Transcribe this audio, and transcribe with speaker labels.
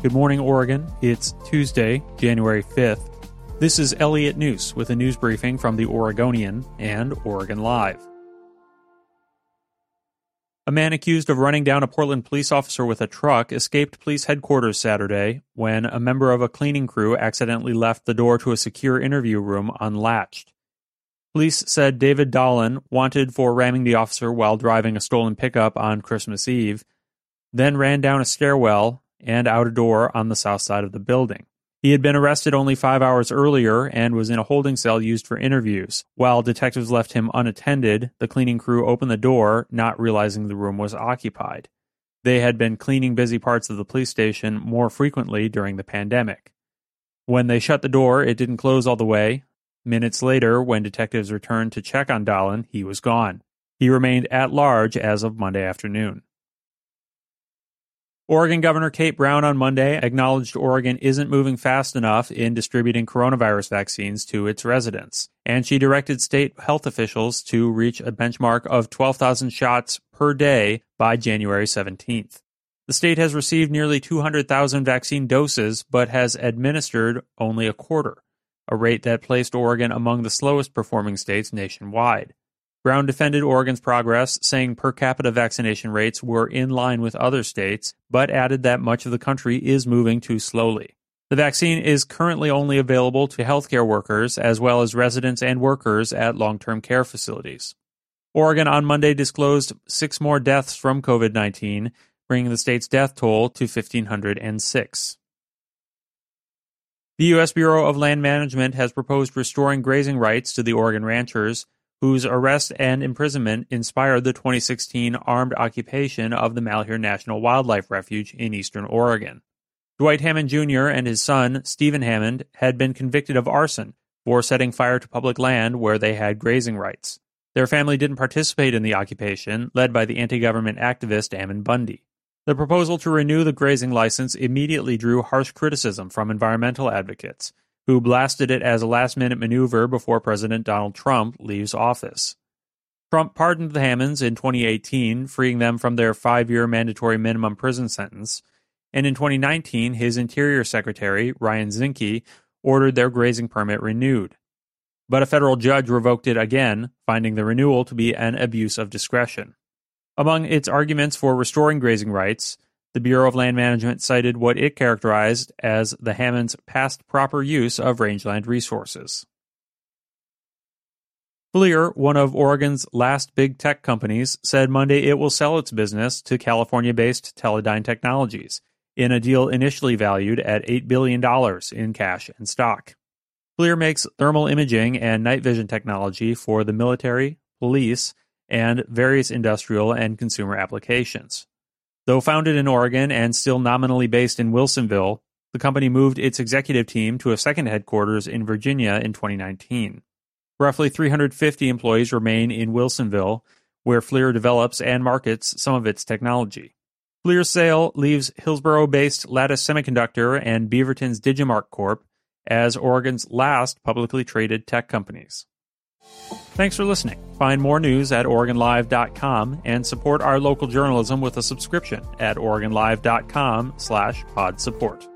Speaker 1: Good morning, Oregon. It's Tuesday, January 5th. This is Elliot Njus with a news briefing from the Oregonian and Oregon Live. A man accused of running down a Portland police officer with a truck escaped police headquarters Saturday when a member of a cleaning crew accidentally left the door to a secure interview room unlatched. Police said David Dolan, wanted for ramming the officer while driving a stolen pickup on Christmas Eve, then ran down a stairwell and outer door on the south side of the building. He had been arrested only five hours earlier and was in a holding cell used for interviews. While detectives left him unattended, the cleaning crew opened the door, not realizing the room was occupied. They had been cleaning busy parts of the police station more frequently during the pandemic. When they shut the door, it didn't close all the way. Minutes later, when detectives returned to check on Dolan, he was gone. He remained at large as of Monday afternoon. Oregon Governor Kate Brown on Monday acknowledged Oregon isn't moving fast enough in distributing coronavirus vaccines to its residents, and she directed state health officials to reach a benchmark of 12,000 shots per day by January 17th. The state has received nearly 200,000 vaccine doses, but has administered only a quarter, a rate that placed Oregon among the slowest performing states nationwide. Brown defended Oregon's progress, saying per capita vaccination rates were in line with other states, but added that much of the country is moving too slowly. The vaccine is currently only available to healthcare workers as well as residents and workers at long term care facilities. Oregon on Monday disclosed six more deaths from COVID 19, bringing the state's death toll to 1,506. The U.S. Bureau of Land Management has proposed restoring grazing rights to the Oregon ranchers whose arrest and imprisonment inspired the 2016 armed occupation of the Malheur National Wildlife Refuge in eastern Oregon. Dwight Hammond Jr. and his son, Steven Hammond, had been convicted of arson for setting fire to public land where they had grazing rights. Their family didn't participate in the occupation, led by the anti government activist Ammon Bundy. The proposal to renew the grazing license immediately drew harsh criticism from environmental advocates, who blasted it as a last minute maneuver before President Donald Trump leaves office. Trump pardoned the Hammonds in 2018, freeing them from their five year mandatory minimum prison sentence. And in 2019, his Interior Secretary, Ryan Zinke, ordered their grazing permit renewed. But a federal judge revoked it again, finding the renewal to be an abuse of discretion. Among its arguments for restoring grazing rights, the Bureau of Land Management cited what it characterized as the Hammonds' past proper use of rangeland resources. FLIR, one of Oregon's last big tech companies, said Monday it will sell its business to California based Teledyne Technologies in a deal initially valued at $8 billion in cash and stock. FLIR makes thermal imaging and night vision technology for the military, police, and various industrial and consumer applications. Though founded in Oregon and still nominally based in Wilsonville, the company moved its executive team to a second headquarters in Virginia in 2019. Roughly 350 employees remain in Wilsonville, where FLIR develops and markets some of its technology. FLIR's sale leaves Hillsboro based Lattice Semiconductor and Beaverton's Digimarc Corp as Oregon's last publicly traded tech companies. Thanks for listening. Find more news at OregonLive.com and support our local journalism with a subscription at OregonLive.com slash pod support.